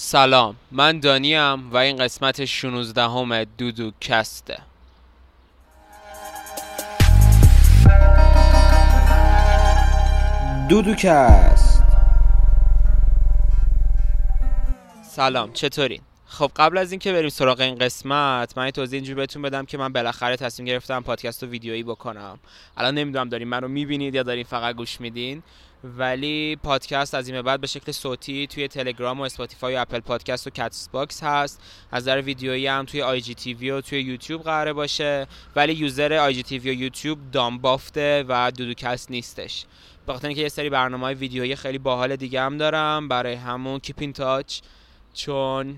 سلام من دانیم و این قسمت 16 همه دودو کسته. دودوکست سلام چطورین؟ خب قبل از اینکه بریم سراغ این قسمت من یه توضیح اینجوری بهتون بدم که من بالاخره تصمیم گرفتم پادکست و ویدیویی بکنم. الان نمی‌دونم دارین منو می‌بینید یا دارین فقط گوش میدین. ولی پادکست از این به بعد به شکل صوتی توی تلگرام و Spotify و Apple Podcast و Castbox هست. از نظر ویدیویی هم توی IGTV و توی یوتیوب قراره باشه. ولی user IGTV و یوتیوب دامبافه و دودوکست نیستش. به خاطر اینکه یه سری برنامه های ویدیویی خیلی باحال دیگه هم دارم برای همون keep in touch چون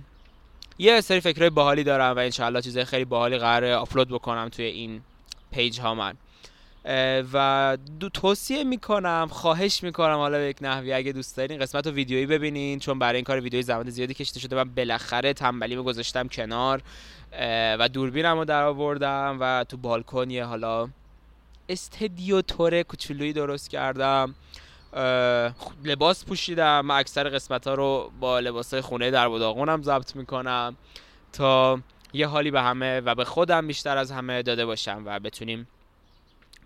یه سری فکرهای باحالی دارم و انشالله چیزای خیلی باحالی قراره آپلود بکنم توی این پیج ها من. و دو توصیه می‌کنم خواهش می‌کنم حالا به یک نحوی اگه دوست دارین قسمت رو ویدیویی ببینین چون برای این کار ویدیوی زمان زیادی کشیده شده من بالاخره تنبلیمو گذاشتم کنار و دوربینم رو در آوردم و تو بالکن یه حالا استدیو تور کوچولویی درست کردم. لباس پوشیدم. من اکثر قسمت ها رو با لباس خونه در هم ضبط می‌کنم تا یه حالی به همه و به خودم بیشتر از همه داده باشم و بتونیم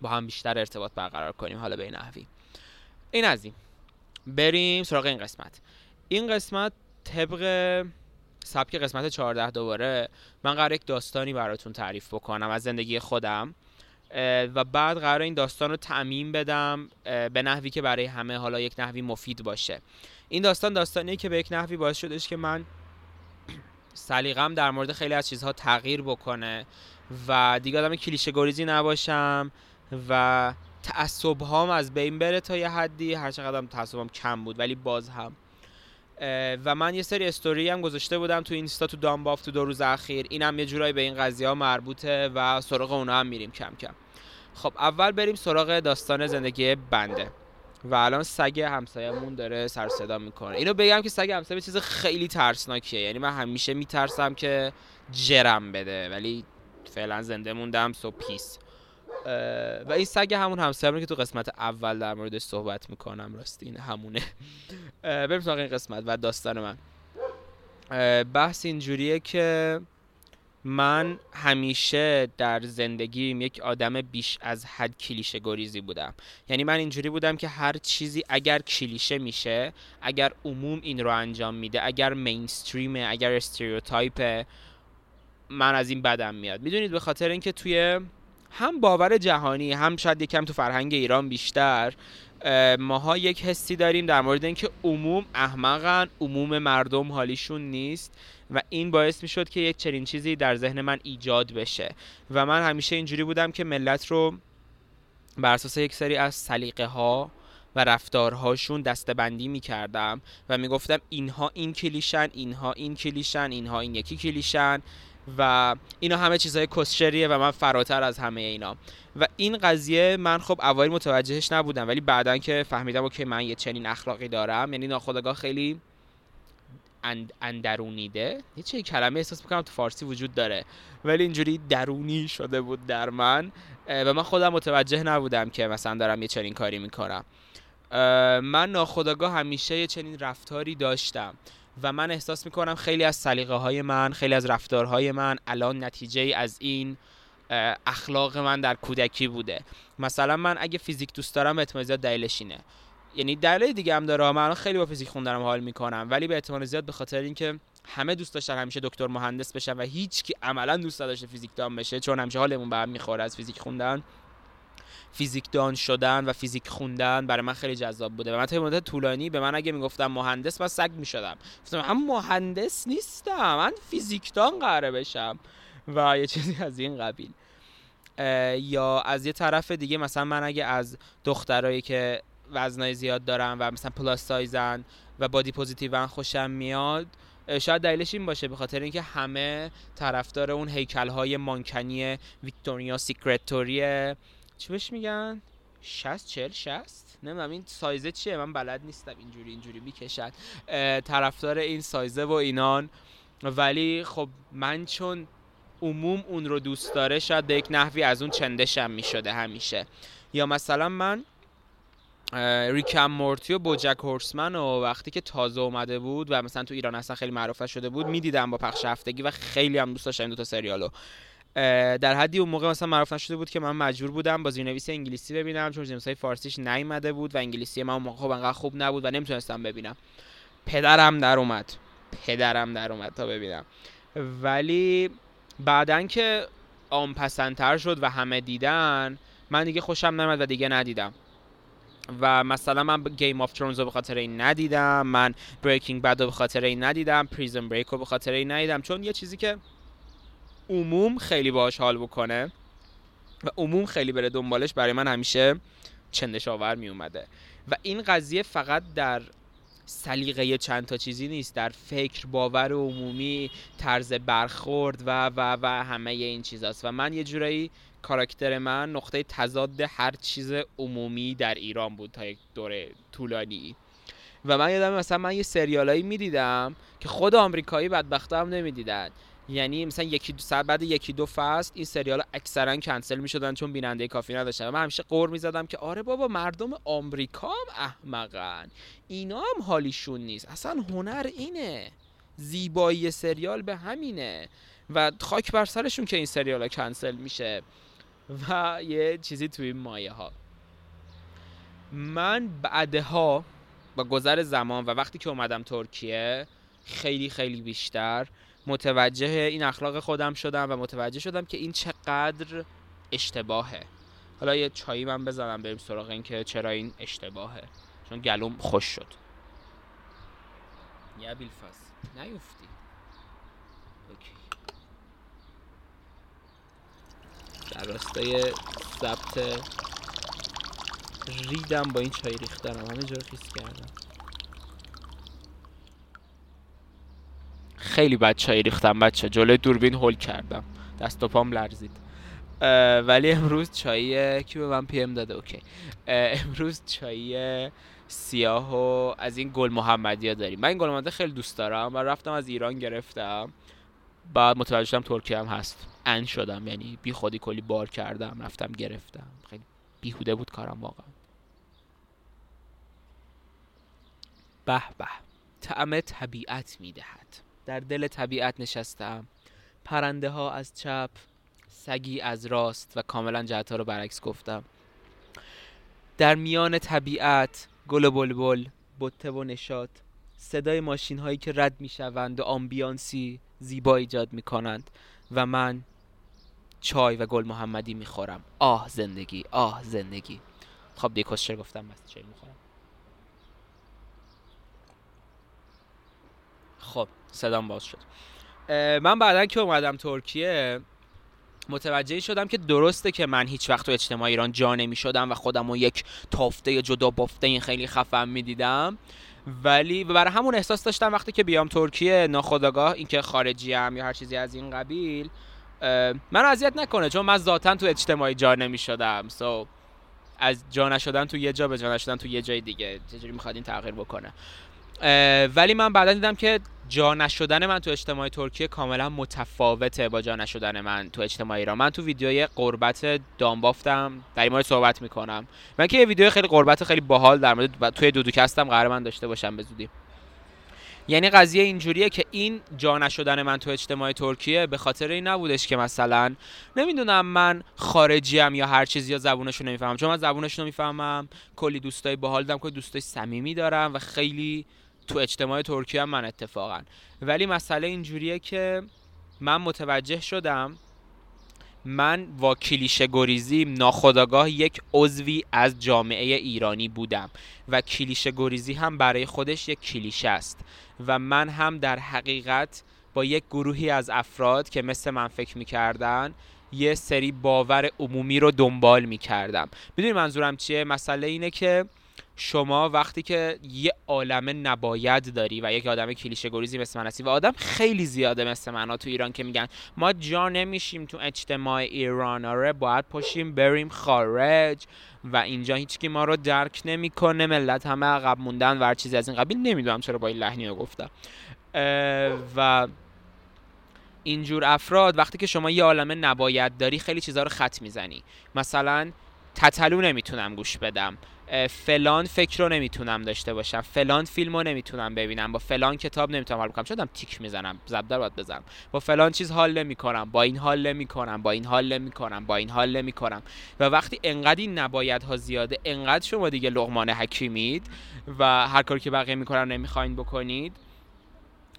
با هم بیشتر ارتباط برقرار کنیم حالا به این نحوی. این از این. بریم سراغ این قسمت. این قسمت طبق سبک قسمت 14 دوباره من قرار یک داستانی براتون تعریف بکنم از زندگی خودم و بعد قرار این داستان رو تعمین بدم به نحوی که برای همه حالا یک نحوی مفید باشه. این داستان داستانی که به یک نحوی باعث شدش که من سلیقم در مورد خیلی از چیزها تغییر بکنه و دیگه آدم کلیشه گریزی نباشم. و تعصب هام از بین بره تا یه حدی. هر چقدر تعصبم کم بود ولی باز هم. و من یه سری استوری هم گذاشته بودم تو اینستا تو دامباف تو دو روز اخیر. اینم یه جورایی به این قضیه ها مربوطه و سراغ اونا هم میریم کم کم. خب اول بریم سراغ داستان زندگی بنده. و الان سگ همسایه‌مون داره سر صدا می‌کنه. اینو بگم که سگ همسایه چیز خیلی ترسناکیه. یعنی من همیشه میترسم که جرم بده ولی فعلا زنده موندم سو پیس. و این سگ همون همسایه که تو قسمت اول در موردش صحبت می‌کنم. راستی این همونه. بریم سراغ این قسمت و داستان من. بحث اینجوریه که من همیشه در زندگیم یک آدم بیش از حد کلیشه گریزی بودم. یعنی من اینجوری بودم که هر چیزی اگر کلیشه میشه اگر عموم این رو انجام میده اگر مینستریمه اگر استریوتایپه من از این بدم میاد. می‌دونید به خاطر اینکه توی هم باور جهانی هم شاید یکم تو فرهنگ ایران بیشتر ماها یک حسی داریم در مورد اینکه عموم احمقن عموم مردم حالیشون نیست و این باعث می شد که یک چنین چیزی در ذهن من ایجاد بشه. و من همیشه اینجوری بودم که ملت رو بر اساس یک سری از سلیقه ها و رفتارهاشون دسته‌بندی می کردم و می گفتم اینها این کلیشن اینها این کلیشن اینها این یکی کلیشن. و اینا همه چیزهای کسشریه و من فراتر از همه اینا. و این قضیه من خب اوایل متوجهش نبودم ولی بعدا که فهمیدم که من یه چنین اخلاقی دارم. یعنی ناخودآگاه خیلی under underrated. یه چه کلمه احساس می‌کنم تو فارسی وجود داره. ولی اینجوری درونی شده بود در من. و من خودم متوجه نبودم که مثلا دارم یه چنین کاری می‌کنم. من ناخودآگاه همیشه یه چنین رفتاری داشتم. و من احساس می‌کنم خیلی از سلیقه های من خیلی از رفتارهای من الان نتیجه از این اخلاق من در کودکی بوده. مثلا من اگه فیزیک دوست دارم به احتمال زیاد دلیلش اینه. یعنی دلیل دیگه هم داره من خیلی با فیزیک خوندنم حال می‌کنم ولی به احتمال زیاد به خاطر اینکه همه دوست داشتن همیشه دکتر مهندس بشن و هیچ کی عملا دوست نداشته فیزیک دان بشه چون همیشه حالمون به هم می‌خوره از فیزیک خوندن فیزیک دان شدن و فیزیک خوندن برای من خیلی جذاب بوده. و من تا مدت طولانی به من اگه می‌گفتن مهندس من سگ می‌شدم. گفتم من مهندس نیستم من فیزیک دان قراره بشم. و یه چیزی از این قبیل. یا از یه طرف دیگه مثلا من اگه از دخترایی که وزنای زیاد دارن و مثلا plus size ن و body positive ن خوشم میاد شاید دلیلش این باشه به خاطر اینکه همه طرفدار اون هیکل های مانکنی Victoria's Secret یه. چی بهش میگن؟ 60 40 60 نمی‌دونم این سایزه چیه؟ من بلد نیستم اینجوری اینجوری می‌کشد. طرفدار این سایزه و اینان. ولی خب من چون عموم اون رو دوست داره شاید یک نحوی از اون چندشم می‌شده همیشه. یا مثلا من ریکم مورتی و بوجک هورسمن و وقتی که تازه اومده بود و مثلا تو ایران اصلا خیلی معروف شده بود می‌دیدم با پخش هفتگی و خیلی هم دوست داشتم دو تا سریالو. در حدی اون موقع مثلا معروف نشده بود که من مجبور بودم با زیرنویس انگلیسی ببینم چون زیرنویس فارسیش نیومده بود و انگلیسی من موقع خب انقدر خوب نبود و نمی‌تونستم ببینم. پدرم در اومد. پدرم در اومد تا ببینم. ولی بعدا که عام‌پسندتر شد و همه دیدن من دیگه خوشم نمیاد و دیگه ندیدم. و مثلا من Game of Thrones رو به خاطر این ندیدم من Breaking Bad رو به خاطر این ندیدم Prison Break رو به خاطر این ندیدم. چون یه چیزی که عموم خیلی باش حال بکنه و عموم خیلی بره دنبالش برای من همیشه چندش آور می اومده و این قضیه فقط در سلیقه چند تا چیزی نیست در فکر باور عمومی طرز برخورد و و و همه این چیزاست. و من یه جورایی کاراکتر من نقطه تضاد هر چیز عمومی در ایران بود تا یک دوره طولانی. و من یادم مثلا من یه سریالایی می‌دیدم که خود آمریکایی بدبخت هم نمی‌دیدن. یعنی مثلا یکی دو ساعت بعد یکی دو فصل این سریال اکثرا کنسل می‌شدن چون بیننده کافی نداشتن. من همیشه قور می‌زدم که آره بابا مردم آمریکا هم احمقن. اینا هم حالیشون نیست. اصلا هنر اینه. زیبایی سریال به همینه. و خاک بر سرشون که این سریال ها کنسل میشه. و یه چیزی توی مایه ها. من بعدها با گذر زمان و وقتی که اومدم ترکیه خیلی خیلی بیشتر متوجه این اخلاق خودم شدم و متوجه شدم که این چقدر اشتباهه. حالا یه چایی من بزنم بریم سراغ این که چرا این اشتباهه. چون گلوم خوش شد. یه بیلفاس. نیفتی. اوکی. در راستای ضبط ریدم با این چای ریختنم. همه جا خیس کردم. خیلی چای ریختم بچه. جلوی دوربین هول کردم. دست و پام لرزید. ولی امروز چای کی به من ام داده؟ اوکی. امروز چای سیاه و از این گل محمدی ها داریم. من این گل محمدی خیلی دوست دارم و رفتم از ایران گرفتم. بعد متوجه شدم ترکیه هم هست. ان شدم یعنی بی خودی کلی بار کردم رفتم گرفتم. خیلی بیهوده بود کارم واقعا. به به. طعم طبیعت می‌دهد. در دل طبیعت نشستم. پرنده ها از چپ سگی از راست و کاملا جهت ها رو برعکس گفتم. در میان طبیعت گل و بلبل بطه و نشاد صدای ماشین هایی که رد می شوند و آمبیانسی زیبا ایجاد می کنند و من چای و گل محمدی می خورم آه زندگی آه زندگی. خب دیگه گفتم بس چای می خورم خب صدام باز شد. من بعدا که اومدم ترکیه متوجه شدم که درسته که من هیچ وقت تو اجتماع ایران جا نمی شدم و خودم رو یک تافته جدا بافته این خیلی خفم می دیدم ولی برای همون احساس داشتم وقتی که بیام ترکیه ناخداگاه اینکه خارجی هم یا هر چیزی از این قبیل من اذیت نکنه چون من ذاتا تو اجتماعی جا نمی شدم so, از جا نشدن تو یه جا به جا نشدن تو یه جای دیگه. چجوری می‌خواد این تغییر بکنه؟ ولی من بعدا دیدم که جا نشدن من تو اجتماع ترکیه کاملا متفاوته با جا نشدن من تو اجتماع ایران. من تو ویدیوی قربت دامبافتم در این صحبت می‌کنم. من که یه ویدیو خیلی قربت خیلی باحال در مورد توی دودوکستم قرار من داشته باشم به زودی. یعنی قضیه اینجوریه که این جا نشدن من تو اجتماع ترکیه به خاطر این نبودش که مثلا نمی‌دونم من خارجیم یا هر چیزی یا زبونشون نمی‌فهمم. چون من زبونشون نمی‌فهمم کلی دوستای باحال دارم کلی دوستای صمیمی دارم و خیلی تو اجتماع ترکیه هم من اتفاقا ولی مسئله اینجوریه که من متوجه شدم من با کلیشه گریزی ناخداگاه یک عضوی از جامعه ایرانی بودم و کلیشه گریزی هم برای خودش یک کلیشه است و من هم در حقیقت با یک گروهی از افراد که مثل من فکر می‌کردن یه سری باور عمومی رو دنبال می‌کردم می‌دونی منظورم چیه؟ مسئله اینه که شما وقتی که یه عالم نباید داری و یک آدم کلیشه گریزی مثل من هستی و آدم خیلی زیاده مثل من تو ایران که میگن ما جا نمیشیم تو اجتماع ایران آره باید پشیم بریم خارج و اینجا هیچکی ما رو درک نمی‌کنه ملت همه عقب موندن و هر چیزی از این قبیل. نمی‌دونم چرا با این لحنی رو گفتم. و اینجور افراد وقتی که شما یه عالم نباید داری خیلی چیزها رو خط می‌زنی. مثلا تتلو نمی‌تونم گوش بدم. فلان فکر رو نمی‌تونم داشته باشم. فلان فیلم رو نمی‌تونم ببینم. با فلان کتاب نمی‌تونم حال کنم شدم تیک می‌زنم. زبدر باید بزنم. با فلان چیز حال نمی‌کنم. با این حال نمی‌کنم. با این حال نمی‌کنم. با این حال نمی‌کنم. و وقتی انقدر این نباید ها زیاده انقدر شما دیگه لغمان حکیمید و هر کاری که بقیه می‌کنن نمی‌خواین بکنید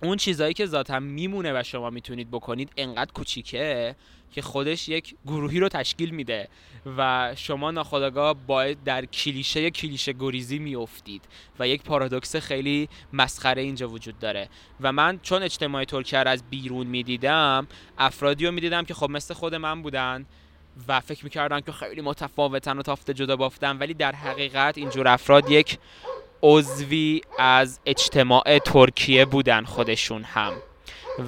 اون چیزایی که ذاتا میمونه و شما می‌تونید بکنید انقدر کوچیکه. که خودش یک گروهی رو تشکیل میده و شما ناخداگاه باید در کلیشه کلیشه گریزی میافتید و یک پارادوکس خیلی مسخره اینجا وجود داره. و من چون اجتماع ترکیه از بیرون می‌دیدم افرادی رو می‌دیدم که خب مثل خود من بودن و فکر می‌کردن که خیلی متفاوتن و تافته جدا بافتن ولی در حقیقت اینجور افراد یک عضوی از اجتماع ترکیه بودن خودشون هم.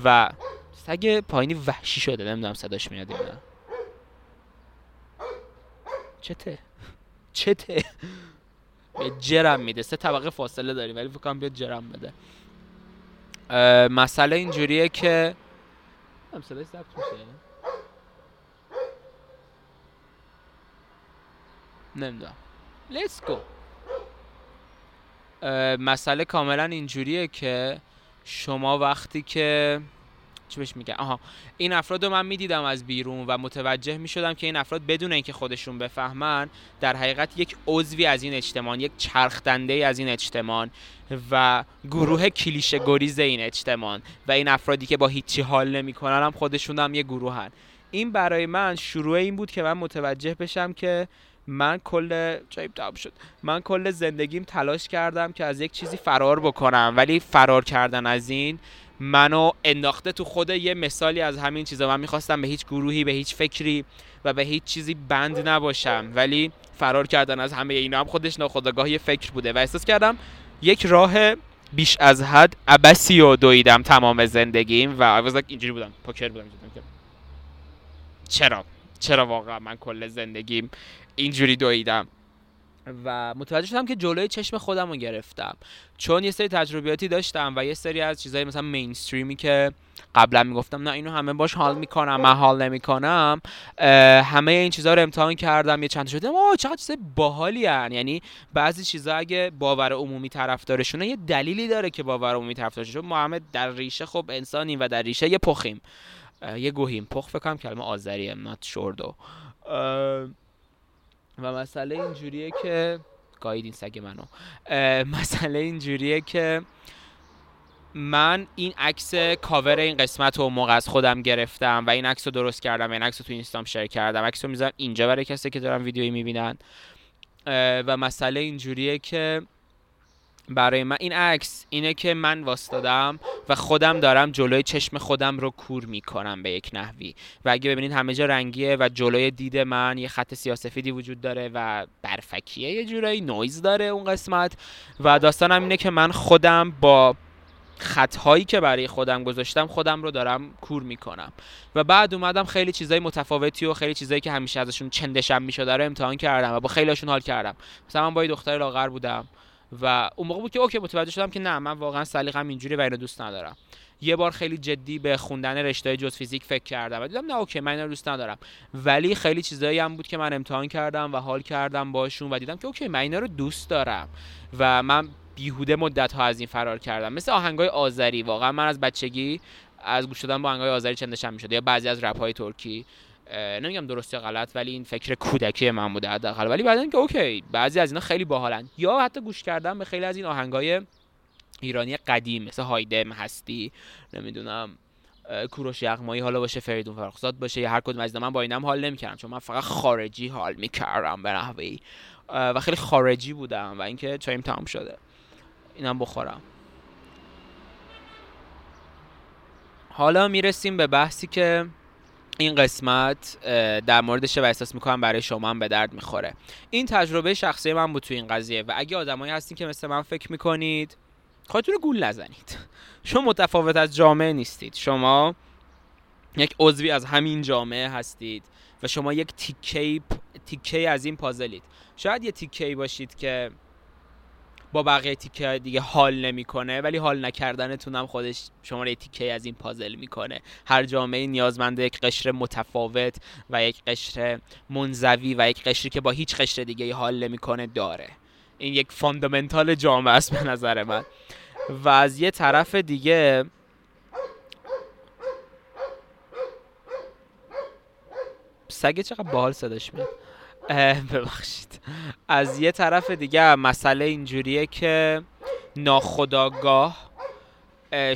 و سگ پایینی وحشی شده نمی‌دونم صداش میاد یا نه. چته؟ چته؟ به جرم میده. سه طبقه فاصله داریم ولی فکر کنم بیاد جرم بده. مسئله اینجوریه که صدای ثبت میشه؟ نمی‌دونم. لیتس گو مسئله کاملا اینجوریه که شما وقتی که چی بهش میگن؟ آها. این افراد رو من می‌دیدم از بیرون و متوجه می‌شدم که این افراد بدون اینکه خودشون بفهمن در حقیقت یک عضوی از این اجتماع یک چرخدنده از این اجتماع و گروه کلیشه گریز این اجتماع و این افرادی که با هیچی حال نمی‌کنن هم خودشون هم یه گروهن. این برای من شروع این بود که من متوجه بشم که من کل جایب تاب شد. من کل زندگیم تلاش کردم که از یک چیزی فرار بکنم ولی فرار کردن از این منو انداخته تو خود یه مثالی از همین چیزا. من می‌خواستم به هیچ گروهی به هیچ فکری و به هیچ چیزی بند نباشم ولی فرار کردن از همه اینا هم خودش ناخودآگاه یه فکر بوده و احساس کردم یک راه بیش از حد عبسی و دویدم تمام زندگیم و اینجوری بودم. پوکر بودم چرا؟ چرا واقعا من کل زندگیم اینجوری دویدم؟ و متوجه شدم که جلوی چشم خودم رو گرفتم. چون یه سری تجربیاتی داشتم و یه سری از چیزایی مثلا مینستریمی که قبلا می‌گفتم نه اینو همه باش حال می‌کنم من حال نمی‌کنم همه این چیزها رو امتحان کردم یه چند شده اوه چقدر چیز باحالی هن. یعنی بعضی چیزا اگه باور عمومی طرفدارشونه یه دلیلی داره که باور عمومی طرفدارش چون همه در ریشه خب انسانیم و در ریشه یه پخیم. یه گوهیم پخ فکر کنم کلمه آذریه نات شوردو و مسئله اینجوریه که گاید این سگ منو. مسئله اینجوریه که من این عکس کاور این قسمت رو موقع از خودم گرفتم و این عکس رو درست کردم این عکس رو تو اینستام شیر کردم. عکس رو می‌ذارم اینجا برای کسی که دارن ویدیویی می‌بینن. و مسئله اینجوریه که برای من. این عکس اینه که من واستادم و خودم دارم جلوی چشم خودم رو کور می‌کنم به یک نحوی. و اگه ببینید همه جا رنگیه و جلوی دید من یه خط سیاسفیدی وجود داره و برفکیه یه جورایی نویز داره اون قسمت. و داستانم اینه که من خودم با خطهایی که برای خودم گذاشتم خودم رو دارم کور می‌کنم. و بعد اومدم خیلی چیزای متفاوتی و خیلی چیزایی که همیشه ازشون چندشم می‌شد رو امتحان کردم و با خیلیشون حال کردم. مثلا من با یه دختر لاغر بودم. و اون موقع بود که okay متوجه شدم که نه من واقعا سلیقم اینجوری و اینو دوست ندارم. یه بار خیلی جدی به خوندن رشته جز فیزیک فکر کردم و دیدم نه okay من اینو دوست ندارم. ولی خیلی چیزایی هم بود که من امتحان کردم و حال کردم باشون و دیدم که okay من اینا رو دوست دارم و من بیهوده مدت ها از این فرار کردم. مثل آهنگای آذری واقعا من از بچگی از گوش دادن به آهنگای آذری چندشم می‌شد یا بعضی از رپ های ترکی. نمیگم درست یا غلط ولی این فکر کودکی من بوده حداقل. ولی بعدن که okay بعضی از اینا خیلی باحالن. یا حتی گوش کردم به خیلی از این آهنگای ایرانی قدیم مثل هایده هستی نمی‌دونم کوروش یغمایی حالا باشه فریدون فرخزاد باشه یا هر کدوم از من با اینم حال نمی‌کردم چون من فقط خارجی حال می‌کردم به نحوی و خیلی خارجی بودم و اینکه چایم تمام شده. اینم بخورم. حالا می‌رسیم به بحثی که این قسمت در موردش و احساس می‌کنم برای شما هم به درد می‌خوره. این تجربه شخصی من بود تو این قضیه و اگه آدمایی هستین که مثل من فکر می‌کنید خودتون رو گول نزنید. شما متفاوت از جامعه نیستید. شما یک عضوی از همین جامعه هستید و شما یک تیکه تیکه از این پازلید. شاید یه تیکه باشید که با بقیه تیکه دیگه حال نمی‌کنه ولی حال نکردنتون هم خودش شما رو تیکه از این پازل می‌کنه. هر جامعه نیازمند یک قشر متفاوت و یک قشر منزوی و یک قشری که با هیچ قشر دیگه حال نمی‌کنه داره. این یک فاندامنتال جامعه است به نظر من. و از یه طرف دیگه سگه چقدر باحال صداش میاد؟ ببخشید. از یه طرف دیگه مسئله اینجوریه که ناخداگاه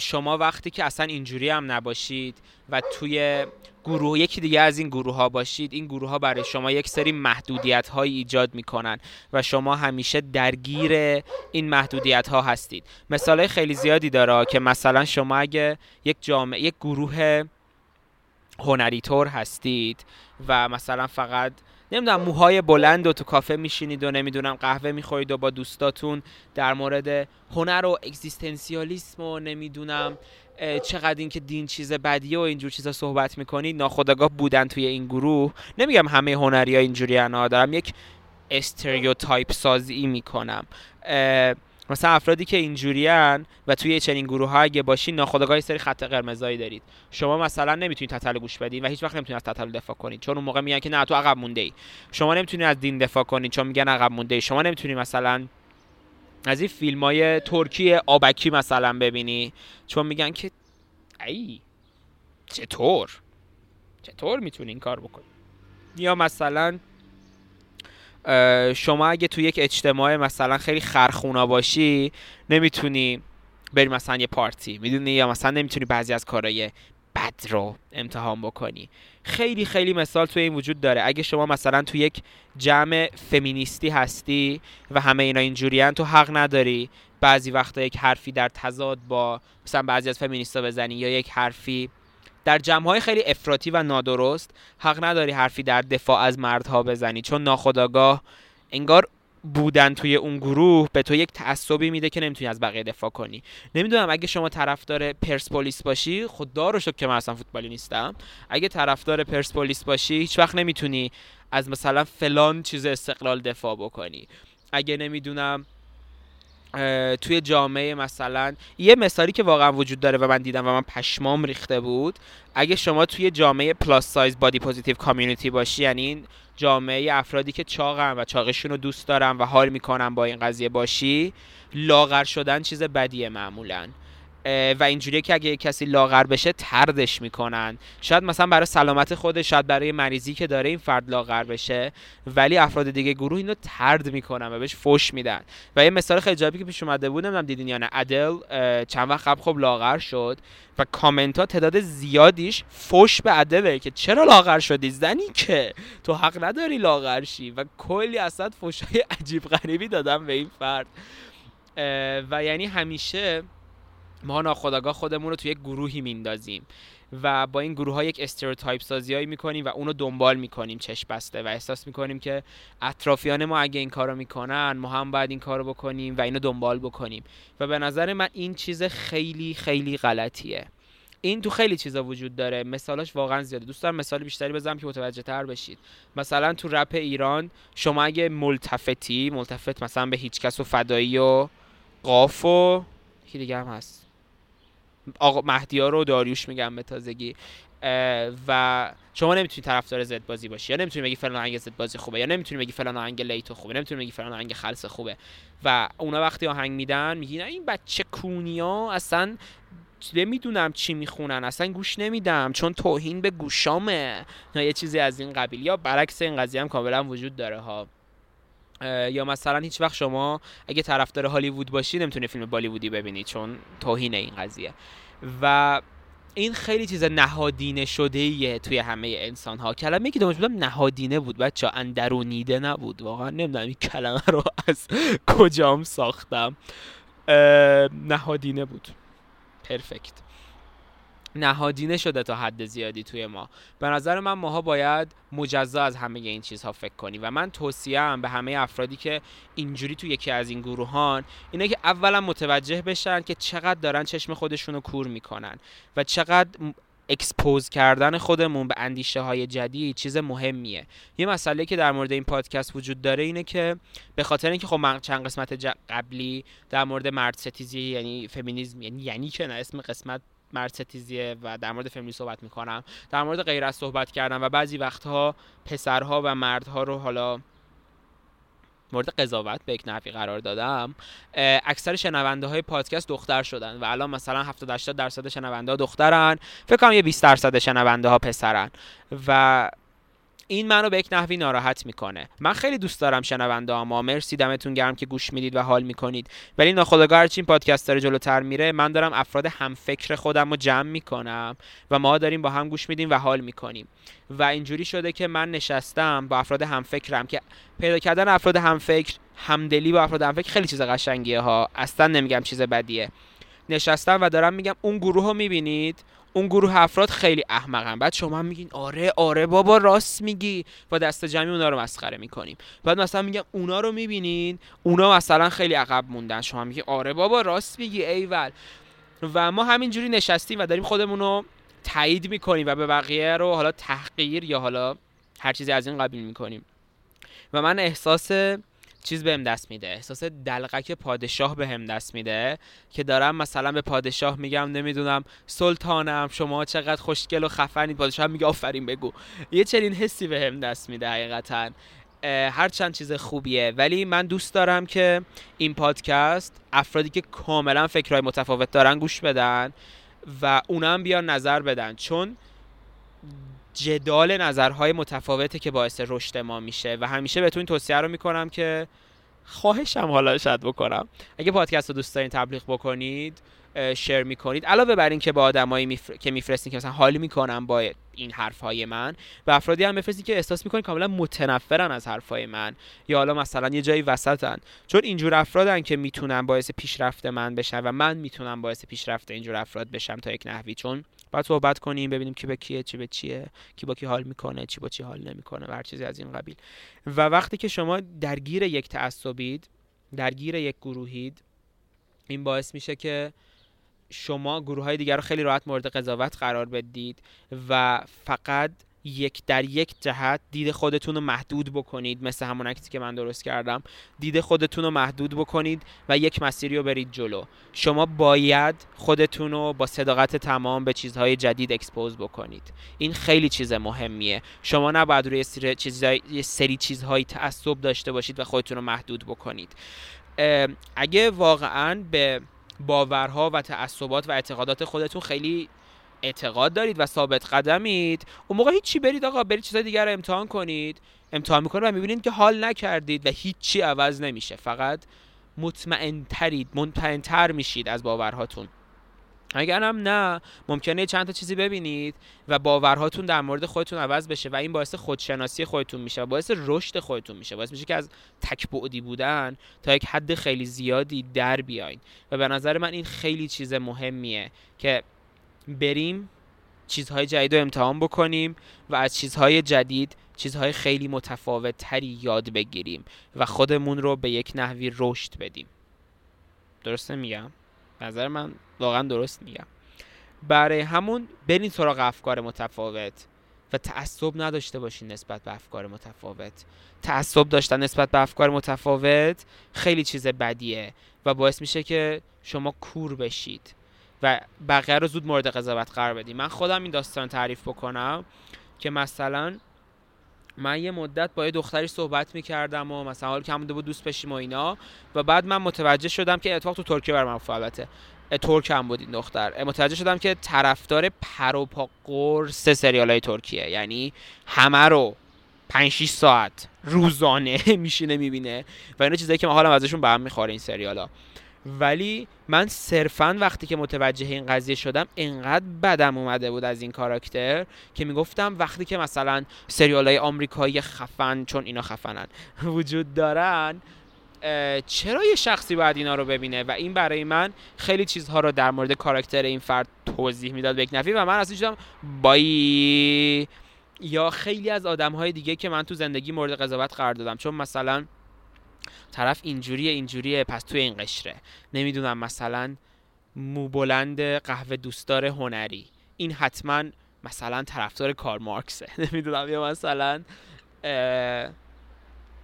شما وقتی که اصلا اینجوری هم نباشید و توی گروه یکی دیگه از این گروه ها باشید این گروه ها برای شما یک سری محدودیت های ایجاد می‌کنن و شما همیشه درگیر این محدودیت ها هستید. مثال خیلی زیادی داره که مثلا شما اگه یک جامعه یک گروه هنری طور هستید و مثلا فقط نمی‌دونم موهای بلند و تو کافه میشینید و نمی‌دونم قهوه می‌خورید و با دوستاتون در مورد هنر و اگزیستنسیالیسم و نمی‌دونم چقدر اینکه دین چیز بدیه و اینجور چیزا صحبت می‌کنید ناخداگاه بودن توی این گروه. نمیگم همه هنری ها اینجوری دارم یک استریوتایپ سازی می‌کنم. مثلا افرادی که اینجوریان و توی چنین گروه ها اگه باشین ناخودآگاه سری خط قرمزایی دارید. شما مثلا نمی‌تونید تتلو گوش بدین و هیچ وقت نمی‌تونید از تتلو دفاع کنید چون اون موقع میگن که نه تو عقب مونده ای. شما نمی‌تونید از دین دفاع کنید چون میگن عقب مونده ای. شما نمی‌تونید مثلا از این فیلم های ترکی آبکی مثلا ببینی چون میگن که ای چطور؟ چطور می‌تونی این کار بکنی یا مثلا شما اگه تو یک اجتماع مثلا خیلی خرخونا باشی نمی‌تونی بری مثلا یه پارتی می‌دونی؟ یا مثلا نمی‌تونی بعضی از کارهای بد رو امتحان بکنی. خیلی خیلی مثال توی این وجود داره. اگه شما مثلا تو یک جمع فمینیستی هستی و همه اینا اینجوریان تو حق نداری بعضی وقتا یک حرفی در تضاد با مثلا بعضی از فمینیستا بزنی یا یک حرفی در جمعهای خیلی افراطی و نادرست حق نداری حرفی در دفاع از مردها بزنی. چون ناخداگاه انگار بودن توی اون گروه به تو یک تعصبی میده که نمی‌تونی از بقیه دفاع کنی. نمی‌دونم اگه شما طرفدار پرسپولیس باشی خود دارو شد که من اصلا فوتبالی نیستم. اگه طرفدار پرسپولیس باشی هیچ وقت نمی‌تونی از مثلا فلان چیز استقلال دفاع بکنی. اگه نمی‌دونم توی جامعه مثلا یه مثالی که واقعا وجود داره و من دیدم و من پشمام ریخته بود اگه شما توی جامعه plus size body positive community باشی یعنی جامعه افرادی که چاقن و چاقشون رو دوست دارن و حال می‌کنن با این قضیه باشی لاغر شدن چیز بدیه معمولا. و اینجوریه که اگه کسی لاغر بشه تردش می‌کنن. شاید مثلا برای سلامت خودش شاید برای مریضی که داره این فرد لاغر بشه ولی افراد دیگه گروه اینو ترد می‌کنن و بهش فوش میدن. و یه مثال خیلی جالبی که پیش اومده بود نمی‌دونم دیدین یا نه ادل چند وقت قبل خب لاغر شد و کامنت ها تعداد زیادیش فوش به ادله که چرا لاغر شدی زنی که؟ تو حق نداری لاغر شی. و کلی اصلا فوش های عجیب غریبی دادم به این فرد. و یعنی همیشه ما ناخودآگاه خودمون رو توی یک گروهی میندازیم و با این گروه ها یک stereotype سازی می‌کنیم و اونو دنبال می‌کنیم چشم بسته و احساس می‌کنیم که اطرافیان ما اگه این کارو می‌کنن ما هم باید این کارو بکنیم و اینو دنبال بکنیم. و به نظر من این چیز خیلی خیلی غلطیه. این تو خیلی چیزا وجود داره. مثالاش واقعا زیاده. دوست دارم مثال بیشتری بزنم که متوجه تر بشید. مثلا تو رپ ایران شما اگه ملتفتی ملتفت مثلا به هیچ کس و فدایی و قاف و دیگه هم هست؟ آقا مهدی رو داریوش میگم به تازگی. و شما نمی‌تونی طرفدار زد بازی باشی. یا نمی‌تونی بگی فلان آهنگ زد بازی خوبه یا نمی‌تونی بگی فلان آهنگ لیتو خوبه نمی‌تونی بگی فلان آهنگ خلص خوبه. و اونا وقتی آهنگ میدن میگی نه این بچه کونیا اصلا نمی‌دونم چی می‌خونن اصلا گوش نمیدم چون توهین به گوشامه. یا یه چیزی از این قبیل. یا برعکس این قضیه هم کاملا وجود داره ها. یا مثلا هیچ وقت شما اگه طرفدار هالیوود باشید نمی‌تونید فیلم بالیوودی ببینید چون توهین این قضیه. و این خیلی چیز نهادینه شده ایه توی همه انسان ها کلمه که دمش بودم نهادینه بود بچه اندرونیده نبود. واقعا نمی‌دونم این کلمه رو از کجام ساختم. نهادینه بود. پرفکت. نهادینه شده تا حد زیادی توی ما. به نظر من ماها باید مجزا از همه این چیزها فکر کنیم و من توصیم به همه افرادی که اینجوری تو یکی از این گروهان اینه که اولا متوجه بشن که چقدر دارن چشم خودشون رو کور می‌کنن و چقدر expose کردن خودمون به اندیشه های جدید چیز مهمیه. یه مسئله که در مورد این پادکست وجود داره اینه که به خاطر اینکه خب چند قسمت قبلی در مورد مرد ستیزی یعنی فمینیسم یعنی یعنی که نه اسم قسمت مرد ستیزیه و در مورد فیلمی صحبت می‌کنم. در مورد غیرت صحبت کردم و بعضی وقتها پسرها و مردها رو حالا مورد قضاوت به یک نحوی قرار دادم اکثر شنونده های پادکست دختر شدن و الان مثلا 70 80 درصد شنونده ها دخترن. فکر کنم یه 20 درصد شنونده ها پسرن. و این منو به یک نحوی ناراحت می‌کنه. من خیلی دوست دارم شنونده اما مرسی دمتون گرم که گوش می‌دید و حال می‌کنید. ولی ناخداگاه هرچی این پادکست داره جلوتر میره من دارم افراد هم فکر خودم رو جمع می‌کنم و ما داریم با هم گوش میدیم و حال می‌کنیم. و اینجوری شده که من نشستم با افراد هم فکرم که پیدا کردن افراد هم فکر همدلی با افراد هم فکر خیلی چیز قشنگیه ها. اصلا نمیگم چیز بدیه. نشستم و دارم میگم اون گروه رو می‌بینید اون گروه افراد خیلی احمقن. بعد شما میگین آره آره بابا راست میگی. با دست جمعی اونا رو مسخره می‌کنیم. بعد مثلا میگم اونا رو می‌بینین اونا مثلا خیلی عقب موندن. شما میگی آره بابا راست میگی ایول. و ما همینجوری نشستیم و داریم خودمون رو تایید می‌کنیم و به بقیه رو حالا تحقیر یا حالا هر چیزی از این قبیل می‌کنیم. و من احساس چیز بهم دست میده. احساس دلقک پادشاه بهم دست میده که دارم مثلا به پادشاه میگم نمی‌دونم سلطانم شما چقدر خوشگل و خفنید پادشاه میگه آفرین بگو. یه چنین حسی بهم دست میده حقیقتا. هر چند چیز خوبیه. ولی من دوست دارم که این پادکست افرادی که کاملا فکرهای متفاوت دارن گوش بدن و اونم بیان نظر بدن. چون جدال نظرهای متفاوته که باعث رشد ما میشه و همیشه بهتون توصیه رو می‌کنم که خواهشم حالا شاید بکنم. اگه پادکست رو دوست دارین تبلیغ بکنید شیر می‌کنید. علاوه بر این که با آدمایی میفر... که میفرستین که مثلا حال می‌کنم با این حرفهای من و افرادی هم میفرستین که احساس می‌کنین کاملا متنفرن از حرفهای من یا حالا مثلا یه جایی وسطن. چون اینجور افرادن که می‌تونن باعث پیشرفت من بشن و من می‌تونم باعث پیشرفت اینجور افراد بشم تا یک نحوی. چون بعد صحبت کنیم ببینیم کی به کیه چی به چیه کی با کی حال می‌کنه چی با چی حال نمی‌کنه و هر چیزی از این قبیل. و وقتی که شما درگیر یک تعصبید درگیر یک گروهید این باعث میشه که شما گروه های دیگر رو خیلی راحت مورد قضاوت قرار بدید و فقط یک در یک جهت دید خودتون رو محدود بکنید مثل همون عکسی که من درست کردم. دید خودتون رو محدود بکنید و یک مسیری رو برید جلو. شما باید خودتون رو با صداقت تمام به چیزهای جدید اکسپوز بکنید. این خیلی چیز مهمیه. شما نباید روی سری چیزهای سری چیزهایی تعصب داشته باشید و خودتون رو محدود بکنید. اگه واقعا به باورها و تعصبات و اعتقادات خودتون خیلی اعتقاد دارید و ثابت قدمید اون موقع هیچی برید آقا برید چیزای دیگر رو امتحان کنید. امتحان می‌کنید و می‌بینید که حال نکردید و هیچی عوض نمیشه. فقط مطمئن ترید مطمئن میشید از باورهاتون. اگر هم نه ممکنه چند تا چیزی ببینید و باورهاتون در مورد خودتون عوض بشه و این باعث خودشناسی خودتون میشه و باعث رشد خودتون میشه. باعث میشه که از تکبعدی بودن تا یک حد خیلی زیادی در بیاین. و به نظر من این خیلی چیز مهمیه که بریم چیزهای جدید رو امتحان بکنیم و از چیزهای جدید چیزهای خیلی متفاوت تری یاد بگیریم و خودمون رو به یک نحوی رشد بدیم. درسته میگم؟ نظر من واقعا درست میگم. برای همون برین سراغ افکار متفاوت و تعصب نداشته باشین نسبت به افکار متفاوت. تعصب داشتن نسبت به افکار متفاوت خیلی چیز بدیه و باعث میشه که شما کور بشید. و بقیه رو زود مورد قضاوت قرار بدیم. من خودم این داستان تعریف بکنم که مثلا من یه مدت با یه دختری صحبت می‌کردم و مثلا حال که بود دوست بشیم و اینا و بعد من متوجه شدم که اتفاق تو ترکیه بر من فعالته ترک هم بود این دختر. متوجه شدم که طرفدار پر و پا قرص سریال های ترکیه. یعنی همه رو 5 6 ساعت روزانه میشینه می‌بینه. و اینا چیزایی که ما حالم ازشون به هم می‌خوره این سریال ها ولی من صرفا وقتی که متوجه این قضیه شدم انقدر بدم اومده بود از این کاراکتر که می‌گفتم وقتی که مثلا سریال های آمریکایی خفن چون اینا خفنن وجود دارن چرا یه شخصی باید اینا رو ببینه؟ و این برای من خیلی چیزها رو در مورد کاراکتر این فرد توضیح می‌داد به نفی و من اصلا شدم بای. یا خیلی از آدم های دیگه که من تو زندگی مورد قضاوت قرار دادم. چون مثلا طرف اینجوریه اینجوریه پس توی این قشره. نمی‌دونم مثلا مو بلند قهوه دوستدار هنری. این حتما مثلا طرفدار کار مارکسه. نمی‌دونم یا مثلا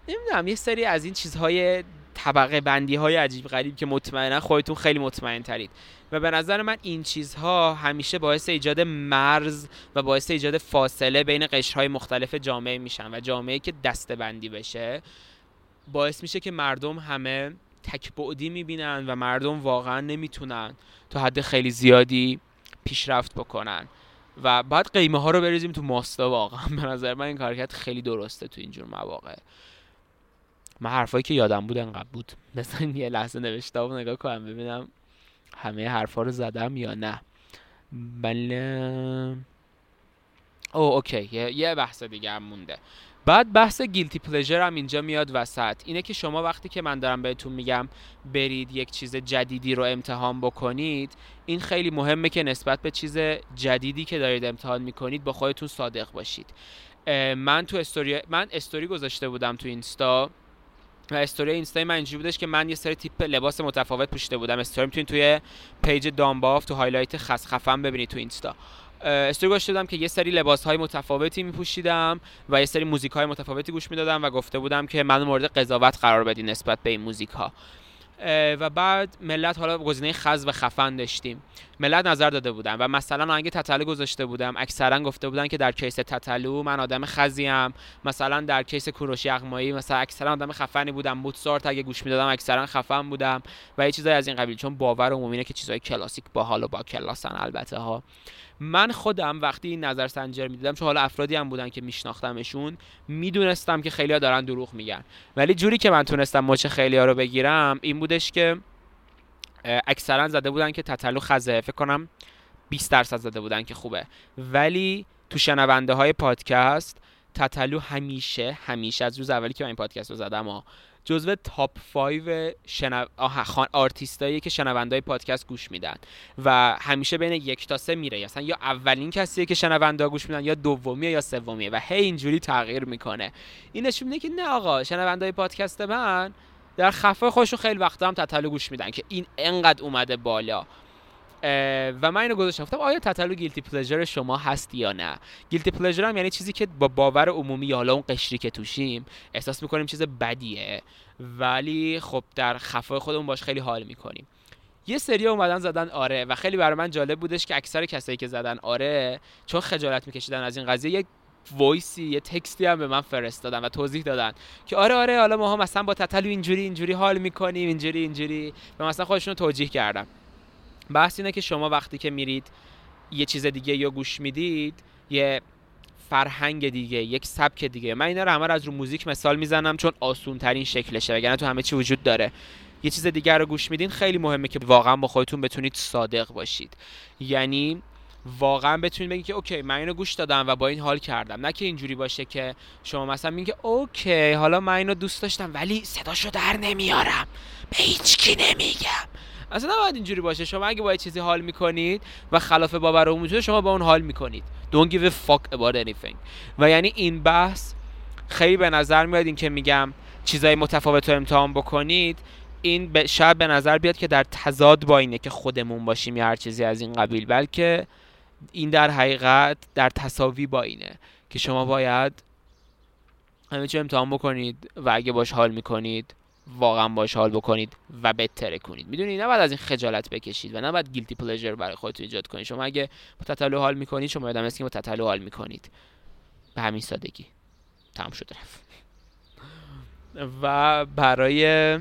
نمی‌دونم یه سری از این چیزهای طبقه بندی های عجیب غریب که مطمئنا خودتون خیلی مطمئن ترید و به نظر من این چیزها همیشه باعث ایجاد مرز و باعث ایجاد فاصله بین قشرهای مختلف جامعه میشن و جامعه که دسته بندی بشه. باعث میشه که مردم همه تکبعدی می‌بینن و مردم واقعا نمی‌تونن تا حد خیلی زیادی پیشرفت بکنن. و بعد قیمه ها رو بریزیم تو ماستا واقعا. به نظر من این کارکت خیلی درسته تو اینجور مواقع. من حرفایی که یادم بود انقدر بود. مثلا یه لحظه نوشته و نگاه کنم ببینم همه حرفا رو زدم یا نه. بله. او اوکی. یه, یه بحث دیگه هم مونده. بعد بحث گیلتی پلژر هم اینجا میاد وسط. اینه که شما وقتی که من دارم بهتون میگم برید یک چیز جدیدی رو امتحان بکنید این خیلی مهمه که نسبت به چیز جدیدی که دارید امتحان می‌کنید با خودتون صادق باشید. من تو استوری من استوری گذاشته بودم تو اینستا و استوری اینستا من اینجوری بودش که من یه سری تیپ لباس متفاوت پوشیده بودم. استوری می‌تونید توی page دامباف تو highlight خز خفن ببینید تو اینستا. استوری گذاشته بودم که یه سری لباس های متفاوتی میپوشیدم و یه سری موزیک های متفاوتی گوش می‌دادم و گفته بودم که منو مورد قضاوت قرار بدین نسبت به این موزیک ها و بعد ملت حالا گزینه خز و خفن داشتیم. ملت نظر داده بودن و مثلا آهنگ تتلو گذاشته بودم. اکثرا گفته بودن که در case تتلو من آدم خزیم. مثلا در کیس کوروش یغمایی مثلا اکثرا آدم خفنی بودم. موتسارت اگه گوش می‌دادم اکثرا خفن بودم و یه چیزایی از این قبیل. چون باور عمومی که چیزای کلاسیک باحال و با کلاسن البته ها. من خودم وقتی این نظر سنجر می‌دیدم چون حالا افرادی هم بودن که میشناختمشون می‌دونستم که خیلی دارن دروغ میگن. ولی جوری که من تونستم مچ خیلی ها رو بگیرم این بودش که اکثرا زده بودن که تتلو خزه فکر کنم 20 درصد زده بودن که خوبه. ولی تو شنونده های پادکست تتلو همیشه همیشه از روز اولی که من این پادکست رو زدم ها جزو تاپ 5 شنو... خان... آرتیستایی که شنوندای پادکست گوش میدن. و همیشه بین یک تا سه میره. اصلا یا اولین کسیه که شنوندا گوش میدن یا دومیه یا سومیه. و هی اینجوری تغییر می‌کنه. این نشون میده که نه آقا شنوندای پادکست من در خفه خودشون خیلی وقتا هم تتلو گوش میدن که این انقدر اومده بالا. و من اینو گذاشتم. گفتم آیا تتلو guilty pleasure شما هست یا نه؟ guilty pleasure هم یعنی چیزی که با باور عمومی یا حالا اون قشری که توشیم احساس می‌کنیم چیز بدیه. ولی خب در خفای خودمون باش خیلی حال می‌کنیم. یه سری اومدن زدن آره و خیلی برای من جالب بودش که اکثر کسایی که زدن آره چون خجالت میکشیدن از این قضیه یک voice ی یه text ی هم به من فرستادن و توضیح دادن که آره آره حالا ما مثلا با تتلو اینجوری اینجوری حال می‌کنیم اینجوری اینجوری. و مثلا خودشون رو توجیه کردن بحث اینه که شما وقتی که میرید یه چیز دیگه یا گوش می‌دید یه فرهنگ دیگه یک سبک دیگه. من اینا رو همه از رو موزیک مثال می‌زنم چون آسون ترین شکلشه وگرنه تو همه چی وجود داره. یه چیز دیگر رو گوش میدین خیلی مهمه که واقعا با خودتون بتونید صادق باشید. یعنی واقعا بتونید بگید که okay من اینو گوش دادم و با این حال کردم. نه که اینجوری باشه که شما مثلا میگه okay حالا من اینو دوست داشتم ولی صداشو در نمیارم. به هیچکی نمیگم. اصلا نباید اینجوری باشه. شما اگه با چیزی حال می‌کنید و خلاف باور عمومی شما با اون حال می‌کنید. Don't give a fuck about anything. و یعنی این بحث خیلی به نظر میاد این که میگم چیزای متفاوت رو امتحان بکنید. این. شاید به نظر بیاد که در تضاد با اینه که خودمون باشیم یا هر چیزی از این قبیل بلکه این در حقیقت در تصاوی با اینه که شما باید همه چی امتحان بکنید و اگه باش حال می‌کنید واقعا باش حال بکنید و بهتره کنید. می‌دونید نباید از این خجالت بکشید و نباید گیلتی پلژر برای خودتون ایجاد کنید. شما اگه با تتلو حال می‌کنید شما یادم که با تتلو حال می‌کنید. به همین سادگی. تمام شده رفت. و برای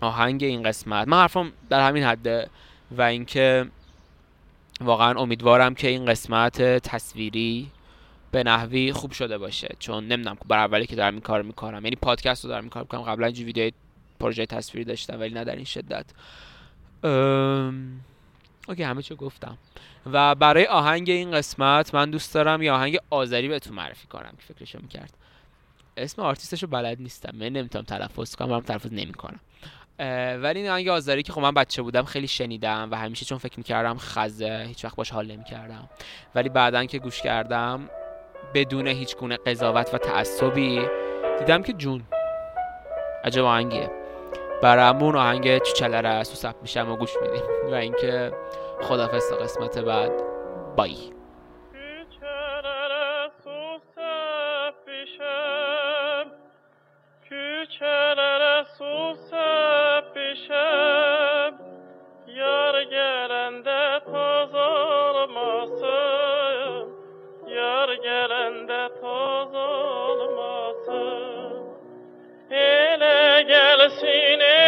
آهنگ این قسمت من حرفم در همین حده و اینکه واقعا امیدوارم که این قسمت تصویری به نحوی خوب شده باشه. چون نمی‌دونم بار اولی که دارم این کار می‌کنم. یعنی پادکست رو دارم این کار می‌کنم. قبلا اینجوری ویدیو پروژه تصویری داشتم ولی نه در این شدت. ام... okay همه چه گفتم. و برای آهنگ این قسمت من دوست دارم یه آهنگ آذری بهتون معرفی کنم که فکرشو می‌کرد. اسم آرتیستشو بلد نیستم. من نمی‌تونم تلفظ کنم من تلفظ نمی‌کنم. ولی این آهنگ آذری که خب من بچه بودم خیلی شنیدم و همیشه چون فکر می‌کردم خزه هیچ وقت باش حال نمی‌کردم. ولی بعدا که گوش کردم بدون هیچ گونه قضاوت و تعصبی دیدم که جون. عجب آهنگیه. برامون آهنگ چچلره است و سب میشم و گوش میدیم. و اینکه خدافظ تا قسمت بعد. بای. gelende sine